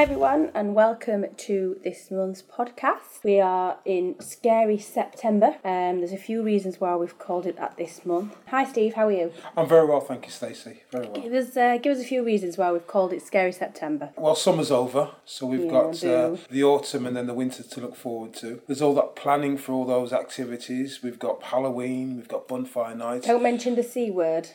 Hi everyone, and welcome to this month's podcast. We are in scary September. Um, there's a few reasons why we've called it at this month. Hi Steve, how are you? I'm very well, thank you, Stacey. Very well. Give us, uh, give us a few reasons why we've called it scary September. Well, summer's over, so we've Yeah, got uh, the autumn and then the winter to look forward to. There's all that planning for all those activities. We've got Halloween, we've got bonfire nights, Don't mention the c word.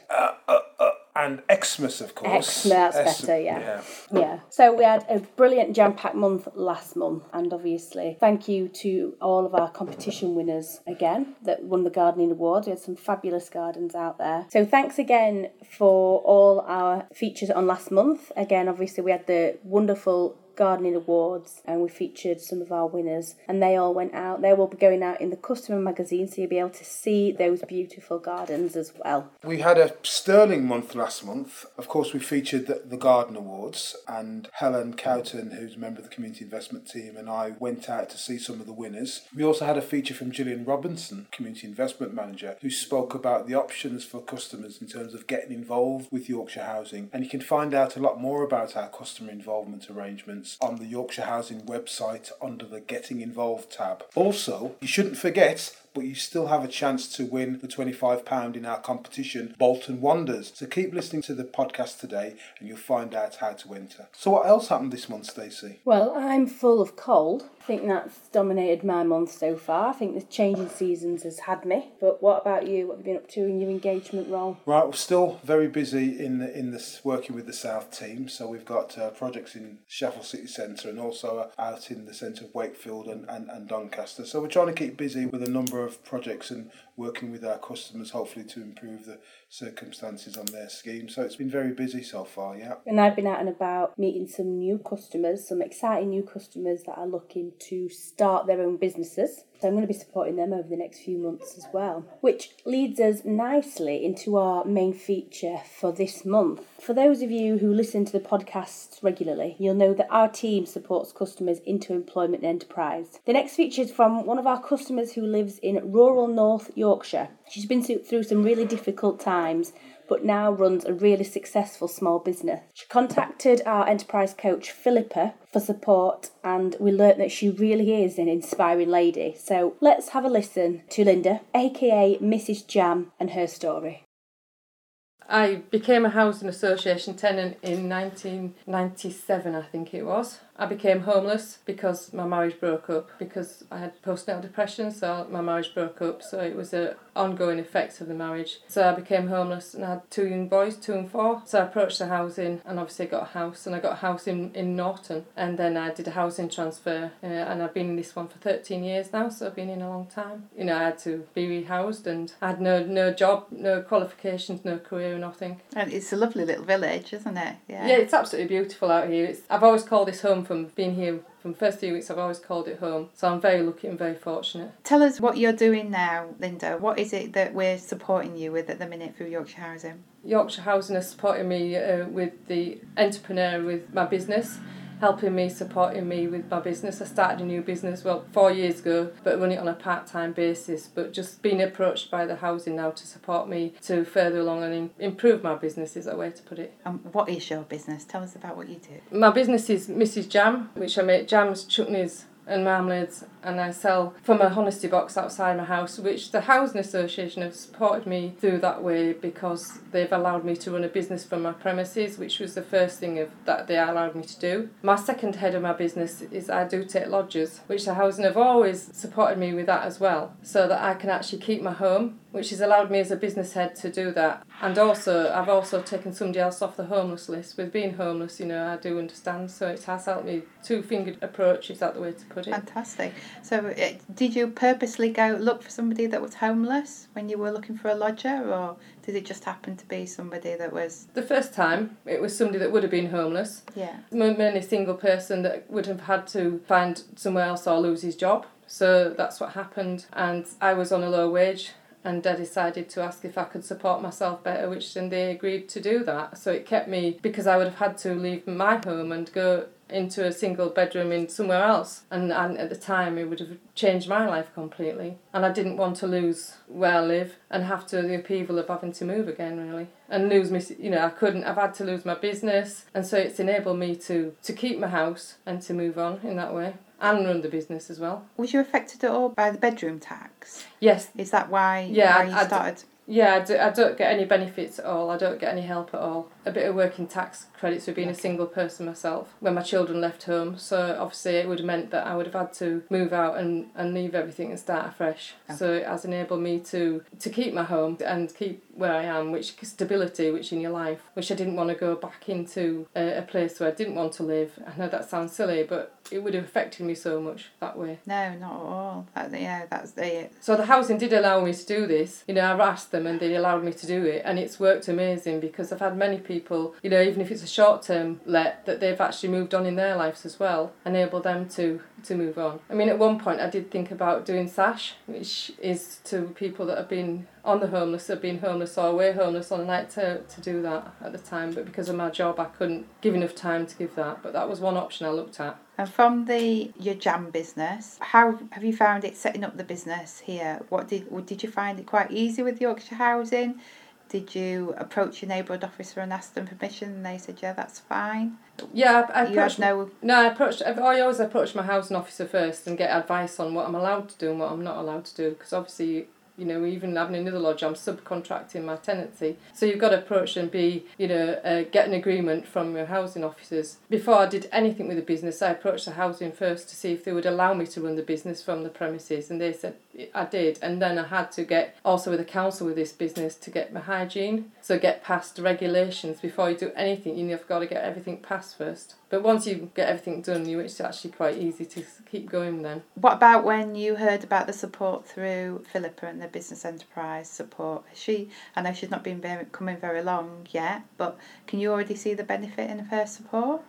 And Xmas, of course. Xmas, that's better, yeah. Yeah. So we had a brilliant jam-packed month last month, and obviously thank you to all of our competition winners again that won the gardening awards. We had some fabulous gardens out there. So thanks again for all our features on last month. Again, obviously we had the wonderful gardening awards and we featured some of our winners and they all went out they will be going out in the customer magazine so you'll be able to see those beautiful gardens as well We had a sterling month last month. Of course, we featured the, the Garden Awards, and Helen Cowton, who's a member of the community investment team, and I went out to see some of the winners. We also had a feature from Gillian Robinson, community investment manager, who spoke about the options for customers in terms of getting involved with Yorkshire Housing. And you can find out a lot more about our customer involvement arrangements on the Yorkshire Housing website under the Getting Involved tab. Also, you shouldn't forget but you still have a chance to win the £25 in our competition, Bolton Wanders. So keep listening to the podcast today and you'll find out how to enter. So, what else happened this month, Stacey? Well, I'm full of cold. I think that's dominated my month so far. I think the changing seasons has had me. But what about you? What have you been up to in your engagement role? Right, we're still very busy in the, in this working with the South team. So we've got uh, projects in Sheffield City Centre and also uh, out in the centre of Wakefield and, and, and Doncaster. So we're trying to keep busy with a number of projects and working with our customers, hopefully to improve the circumstances on their scheme. So it's been very busy so far. Yeah. And I've been out and about meeting some new customers, some exciting new customers that are looking to start their own businesses. So I'm going to be supporting them over the next few months as well. Which leads us nicely into our main feature for this month. For those of you who listen to the podcasts regularly, you'll know that our team supports customers into employment and enterprise. The next feature is from one of our customers who lives in rural North Yorkshire. She's been through some really difficult times but now runs a really successful small business. She contacted our enterprise coach Philippa for support, and we learnt that she really is an inspiring lady. So let's have a listen to Linda, aka Mrs. Jam, and her story. I became a housing association tenant in 1997, I think it was. I became homeless because my marriage broke up because I had postnatal depression, so my marriage broke up. So it was a ongoing effect of the marriage. So I became homeless and I had two young boys, two and four. So I approached the housing and obviously got a house and I got a house in, in Norton and then I did a housing transfer uh, and I've been in this one for 13 years now, so I've been in a long time. You know, I had to be rehoused and I had no no job, no qualifications, no career, nothing. And it's a lovely little village, isn't it? Yeah. Yeah, it's absolutely beautiful out here. It's, I've always called this home from being here from the first few weeks. I've always called it home. So I'm very lucky and very fortunate. Tell us what you're doing now, Linda. What is it that we're supporting you with at the minute through Yorkshire Housing? Yorkshire Housing has supporting me uh, with the entrepreneur with my business. Helping me, supporting me with my business. I started a new business, well, four years ago, but run it on a part time basis. But just being approached by the housing now to support me to further along and im- improve my business is a way to put it. And what is your business? Tell us about what you do. My business is Mrs. Jam, which I make jams, chutneys, and marmalades, and I sell from a honesty box outside my house, which the Housing Association have supported me through that way because they've allowed me to run a business from my premises, which was the first thing of, that they allowed me to do. My second head of my business is I do take lodgers, which the Housing have always supported me with that as well, so that I can actually keep my home which has allowed me as a business head to do that. And also, I've also taken somebody else off the homeless list. With being homeless, you know, I do understand, so it has helped me. Two fingered approach is that the way to put it. Fantastic. So, uh, did you purposely go look for somebody that was homeless when you were looking for a lodger, or did it just happen to be somebody that was? The first time, it was somebody that would have been homeless, Yeah. mainly single person that would have had to find somewhere else or lose his job. So that's what happened, and I was on a low wage. And I decided to ask if I could support myself better, which then they agreed to do that. So it kept me because I would have had to leave my home and go into a single bedroom in somewhere else. And, and at the time, it would have changed my life completely. And I didn't want to lose where I live and have to the upheaval of having to move again, really. And lose me, you know, I couldn't, I've had to lose my business. And so it's enabled me to, to keep my house and to move on in that way and run the business as well. Was you affected at all by the bedroom tax? Yes. Is that why, Yeah, why you I started? Yeah, I, do, I don't get any benefits at all. I don't get any help at all. A bit of working tax credits for being a single person myself when my children left home. So obviously it would have meant that I would have had to move out and, and leave everything and start afresh. So it has enabled me to, to keep my home and keep where I am, which stability, which in your life, which I didn't want to go back into a, a place where I didn't want to live. I know that sounds silly, but it would have affected me so much that way. No, not at all. That, yeah, that's the So the housing did allow me to do this. You know, I've asked them and they allowed me to do it, and it's worked amazing because I've had many people, you know, even if it's a short term let, that they've actually moved on in their lives as well, enable them to to move on. I mean, at one point I did think about doing SASH, which is to people that have been on the homeless, have been homeless or away homeless on a night to, to do that at the time, but because of my job I couldn't give enough time to give that. But that was one option I looked at. And from the your jam business, how have you found it setting up the business here? What did what- did you find it quite easy with Yorkshire Housing? Did you approach your neighbourhood officer and ask them permission, and they said, "Yeah, that's fine." Yeah, I, I you had no. No, I approached. I always approach my housing officer first and get advice on what I'm allowed to do and what I'm not allowed to do. Because obviously, you know, even having another lodge, I'm subcontracting my tenancy. So you've got to approach and be, you know, uh, get an agreement from your housing officers. Before I did anything with the business, I approached the housing first to see if they would allow me to run the business from the premises, and they said I did. And then I had to get also with the council with this business to get my hygiene, so get past regulations before you do anything. You've got to get everything passed first. But once you get everything done, you it's actually quite easy to keep going then. What about when you heard about the support through Philippa and the business enterprise support? She, I know she's not been very, coming very long yet, but can you already see the benefit in her support?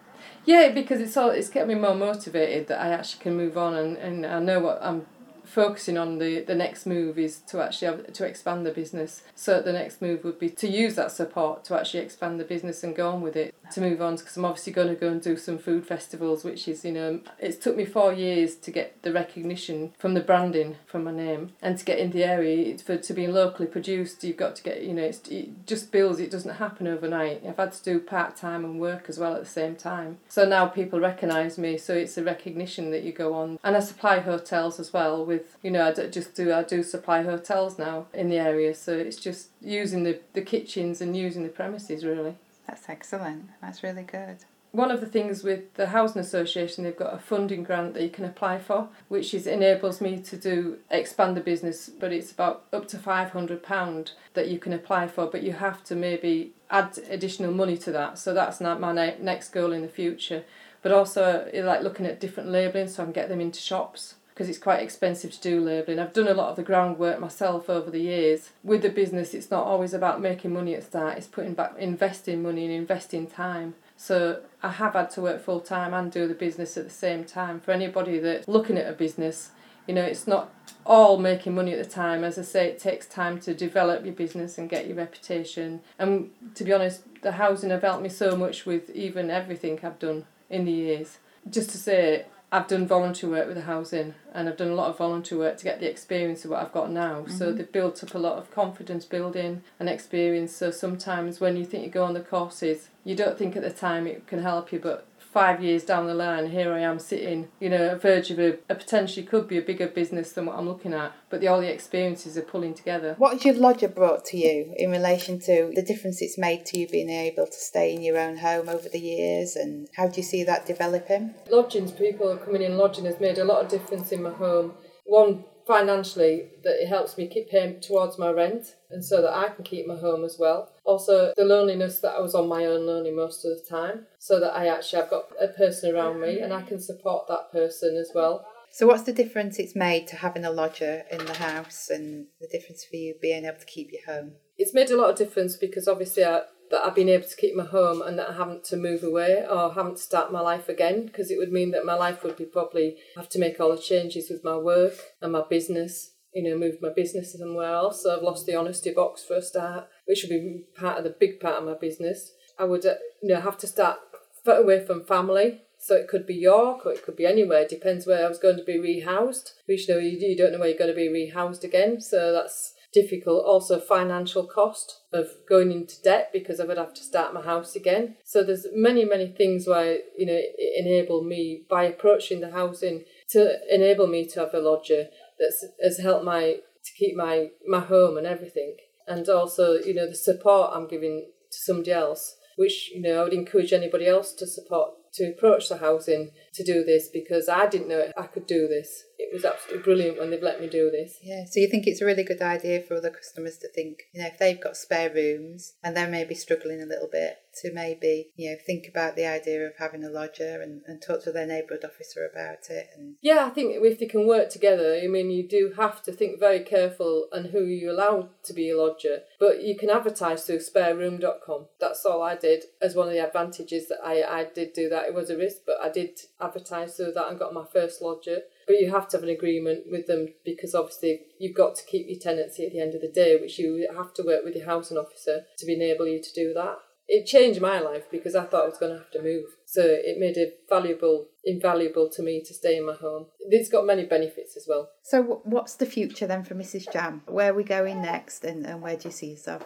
Yeah, because it's all it's kept me more motivated that I actually can move on and, and I know what I'm focusing on the, the next move is to actually have, to expand the business. So the next move would be to use that support to actually expand the business and go on with it to move on because I'm obviously going to go and do some food festivals, which is you know it's took me four years to get the recognition from the branding from my name and to get in the area for to be locally produced. You've got to get you know it's, it just builds. It doesn't happen overnight. I've had to do part time and work as well at the same time. So now people recognise me. So it's a recognition that you go on, and I supply hotels as well with you know I just do I do supply hotels now in the area. So it's just using the the kitchens and using the premises really. That's excellent. That's really good. One of the things with the Housing Association, they've got a funding grant that you can apply for, which is enables me to do expand the business, but it's about up to five hundred pound that you can apply for, but you have to maybe add additional money to that. So that's not my next goal in the future. But also, like looking at different labelling, so I can get them into shops because it's quite expensive to do labelling. I've done a lot of the groundwork myself over the years. With the business, it's not always about making money at start. It's putting back, investing money and investing time. So I have had to work full time and do the business at the same time. For anybody that's looking at a business, you know, it's not all making money at the time. As I say, it takes time to develop your business and get your reputation. And to be honest, the housing have helped me so much with even everything I've done in the years. Just to say, I've done volunteer work with the housing and I've done a lot of volunteer work to get the experience of what I've got now. So mm-hmm. they've built up a lot of confidence building and experience. So sometimes when you think you go on the courses, you don't think at the time it can help you, but five years down the line, here I am sitting, you know, at verge of a, a potentially could be a bigger business than what I'm looking at. But the, all the experiences are pulling together. What has your lodger brought to you in relation to the difference it's made to you being able to stay in your own home over the years and how do you see that developing? lodgings, people coming in lodging has made a lot of difference in my home. One, financially, that it helps me keep paying towards my rent and so that I can keep my home as well. Also, the loneliness that I was on my own lonely most of the time, so that I actually have got a person around me and I can support that person as well. So what's the difference it's made to having a lodger in the house and the difference for you being able to keep your home? It's made a lot of difference because obviously I, that I've been able to keep my home and that I haven't to move away or haven't start my life again because it would mean that my life would be probably have to make all the changes with my work and my business. You know, move my business somewhere else. So I've lost the honesty box for a start, which would be part of the big part of my business. I would, uh, you know, have to start far away from family. So it could be York or it could be anywhere. It depends where I was going to be rehoused. Which you know you don't know where you're going to be rehoused again. So that's difficult. Also, financial cost of going into debt because I would have to start my house again. So there's many, many things where you know it enable me by approaching the housing to enable me to have a lodger that's has helped my to keep my my home and everything. And also, you know, the support I'm giving to somebody else, which you know I would encourage anybody else to support to approach the housing to do this because I didn't know I could do this. It was absolutely brilliant when they've let me do this. Yeah, so you think it's a really good idea for other customers to think, you know, if they've got spare rooms and they're maybe struggling a little bit, to maybe, you know, think about the idea of having a lodger and, and talk to their neighbourhood officer about it. And Yeah, I think if they can work together, I mean, you do have to think very careful on who you allow to be a lodger. But you can advertise through spareroom.com. That's all I did as one of the advantages that I, I did do that. It was a risk, but I did advertise through that and got my first lodger. But you have to have an agreement with them because obviously you've got to keep your tenancy at the end of the day, which you have to work with your housing officer to enable you to do that. It changed my life because I thought I was going to have to move. So it made it valuable, invaluable to me to stay in my home. It's got many benefits as well. so, what's the future then for Mrs. Jam? Where are we going next, and, and where do you see yourself?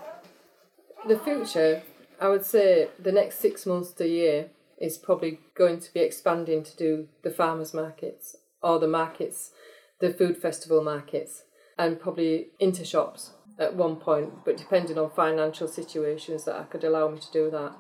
The future, I would say the next six months to a year is probably going to be expanding to do the farmers markets or the markets, the food festival markets, and probably into shops at one point, but depending on financial situations that I could allow me to do that.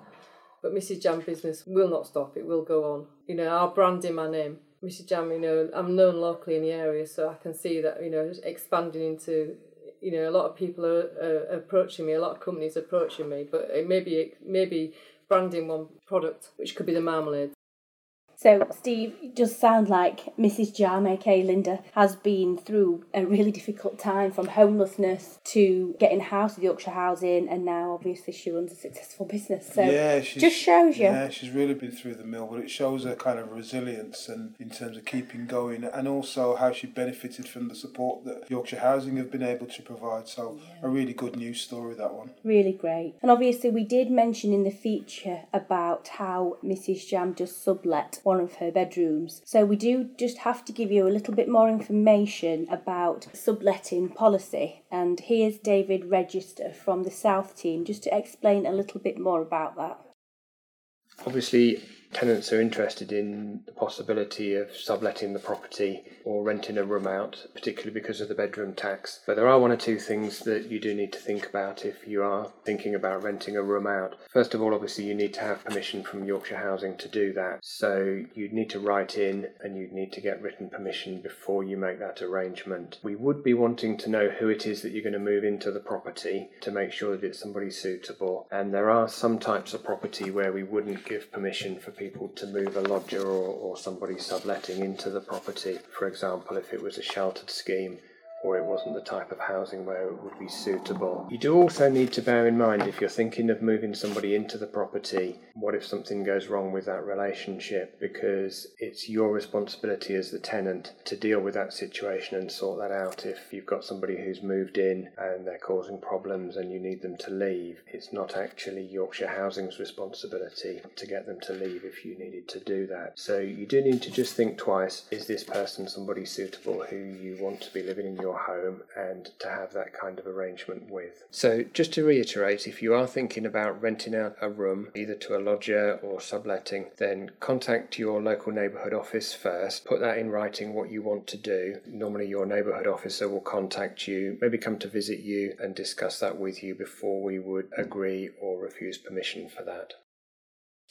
But Mrs. Jam business will not stop, it will go on. You know, I'll brand in my name. Mrs. Jam, you know, I'm known locally in the area, so I can see that, you know, expanding into you know, a lot of people are, are approaching me, a lot of companies approaching me, but it may be, maybe branding one product, which could be the marmalade. So, Steve, it does sound like Mrs. Jam, aka Linda, has been through a really difficult time from homelessness to getting house with Yorkshire Housing, and now obviously she runs a successful business. So, yeah, she's, just shows you. Yeah, she's really been through the mill, but it shows her kind of resilience and in terms of keeping going, and also how she benefited from the support that Yorkshire Housing have been able to provide. So a really good news story that one. Really great. And obviously, we did mention in the feature about how Mrs. Jam does sublet one of her bedrooms. So, we do just have to give you a little bit more information about subletting policy. And here's David Register from the South team just to explain a little bit more about that. Obviously, tenants are interested in the possibility of subletting the property or renting a room out, particularly because of the bedroom tax. But there are one or two things that you do need to think about if you are thinking about renting a room out. First of all, obviously, you need to have permission from Yorkshire Housing to do that. So you'd need to write in and you'd need to get written permission before you make that arrangement. We would be wanting to know who it is that you're going to move into the property to make sure that it's somebody suitable. And there are some types of property where we wouldn't give permission for people to move a lodger or, or somebody subletting into the property. For example, if it was a sheltered scheme or it wasn't the type of housing where it would be suitable. You do also need to bear in mind if you're thinking of moving somebody into the property, what if something goes wrong with that relationship? Because it's your responsibility as the tenant to deal with that situation and sort that out. If you've got somebody who's moved in and they're causing problems and you need them to leave, it's not actually Yorkshire Housing's responsibility to get them to leave if you needed to do that. So you do need to just think twice is this person somebody suitable who you want to be living in your home and to have that kind of arrangement with. So, just to reiterate, if you are thinking about renting out a room either to a lodger or subletting, then contact your local neighbourhood office first. Put that in writing what you want to do. Normally, your neighbourhood officer will contact you, maybe come to visit you and discuss that with you before we would agree or refuse permission for that.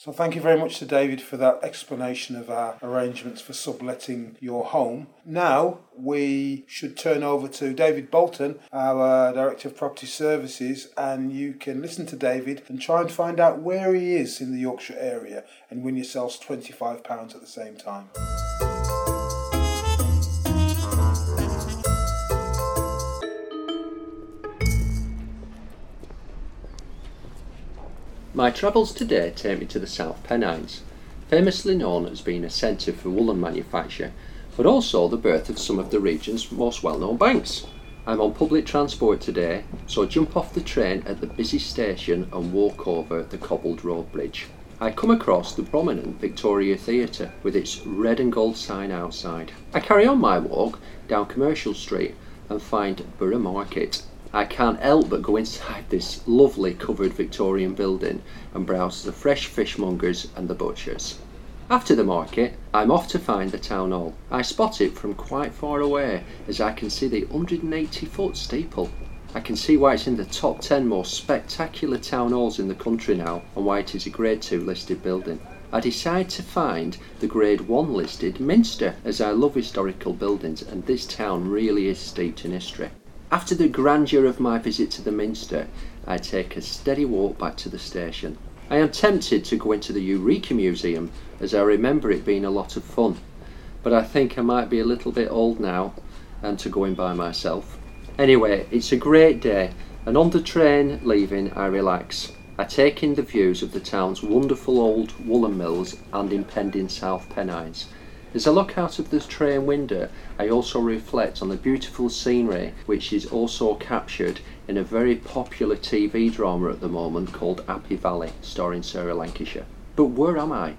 So thank you very much to David for that explanation of our arrangements for subletting your home. Now we should turn over to David Bolton, our Director of Property Services, and you can listen to David and try and find out where he is in the Yorkshire area and win yourselves £25 at the same time. My travels today take me to the South Pennines, famously known as being a centre for woolen manufacture, but also the birth of some of the region's most well known banks. I'm on public transport today, so jump off the train at the busy station and walk over the cobbled road bridge. I come across the prominent Victoria Theatre with its red and gold sign outside. I carry on my walk down Commercial Street and find Borough Market. I can't help but go inside this lovely covered Victorian building and browse the fresh fishmongers and the butchers. After the market, I'm off to find the town hall. I spot it from quite far away as I can see the 180 foot steeple. I can see why it's in the top 10 most spectacular town halls in the country now and why it is a Grade 2 listed building. I decide to find the Grade 1 listed Minster as I love historical buildings and this town really is steeped in history. After the grandeur of my visit to the Minster, I take a steady walk back to the station. I am tempted to go into the Eureka Museum as I remember it being a lot of fun, but I think I might be a little bit old now and to go in by myself. Anyway, it's a great day, and on the train leaving, I relax. I take in the views of the town's wonderful old woolen mills and impending South Pennines. As I look out of the train window, I also reflect on the beautiful scenery which is also captured in a very popular TV drama at the moment called Appy Valley, starring Sarah Lancashire. But where am I?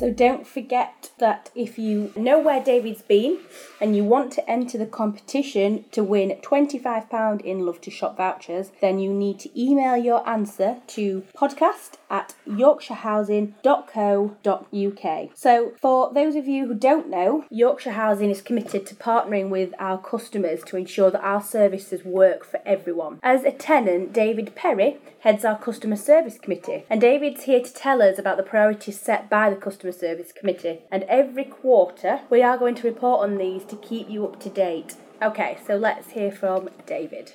So don't forget that if you know where David's been and you want to enter the competition to win £25 in Love to Shop vouchers, then you need to email your answer to podcast at yorkshirehousing.co.uk. So, for those of you who don't know, Yorkshire Housing is committed to partnering with our customers to ensure that our services work for everyone. As a tenant, David Perry heads our customer service committee, and David's here to tell us about the priorities set by the customer service committee. And every quarter, we are going to report on these to keep you up to date. Okay, so let's hear from David.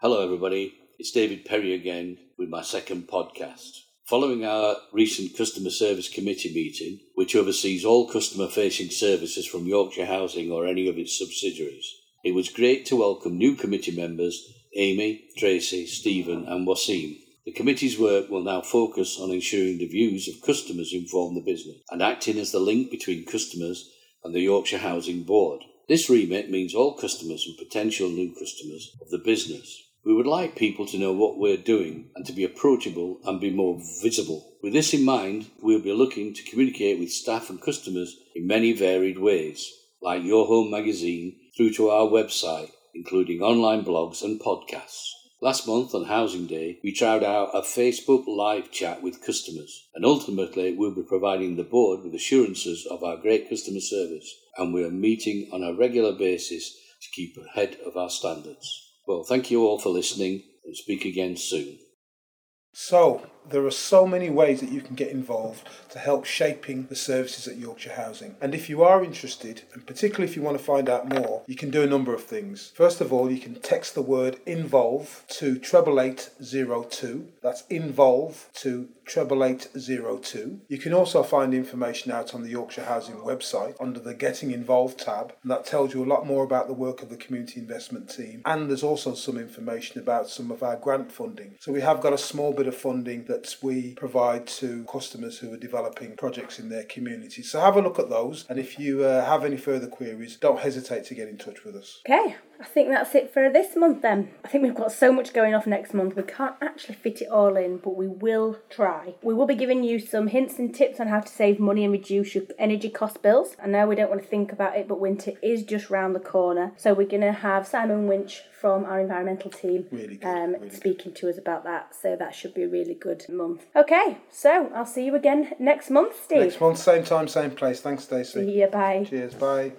Hello, everybody. It's David Perry again with my second podcast. Following our recent Customer Service Committee meeting, which oversees all customer facing services from Yorkshire Housing or any of its subsidiaries, it was great to welcome new committee members Amy, Tracy, Stephen, and Wasim. The committee's work will now focus on ensuring the views of customers inform the business and acting as the link between customers and the Yorkshire Housing Board. This remit means all customers and potential new customers of the business we would like people to know what we're doing and to be approachable and be more visible. With this in mind, we'll be looking to communicate with staff and customers in many varied ways, like Your Home magazine through to our website, including online blogs and podcasts. Last month on Housing Day, we tried out a Facebook live chat with customers, and ultimately we'll be providing the board with assurances of our great customer service, and we are meeting on a regular basis to keep ahead of our standards. Well, thank you all for listening and speak again soon. So, there are so many ways that you can get involved to help shaping the services at Yorkshire Housing. And if you are interested, and particularly if you want to find out more, you can do a number of things. First of all, you can text the word involve to treble eight zero two. That's involve to treble eight zero two. You can also find information out on the Yorkshire Housing website under the Getting Involved tab, and that tells you a lot more about the work of the community investment team. And there's also some information about some of our grant funding. So we have got a small bit of funding that we provide to customers who are developing projects in their community. So have a look at those, and if you uh, have any further queries, don't hesitate to get in touch with us. Okay, I think that's it for this month then. I think we've got so much going off next month, we can't actually fit it all in, but we will try. We will be giving you some hints and tips on how to save money and reduce your energy cost bills. I know we don't want to think about it, but winter is just round the corner. So we're going to have Simon Winch from our environmental team really good, um, really speaking good. to us about that. So that should be a really good month. Okay, so I'll see you again next month, Steve. Next month, same time, same place. Thanks, Stacey. See you. Bye. Cheers. Bye.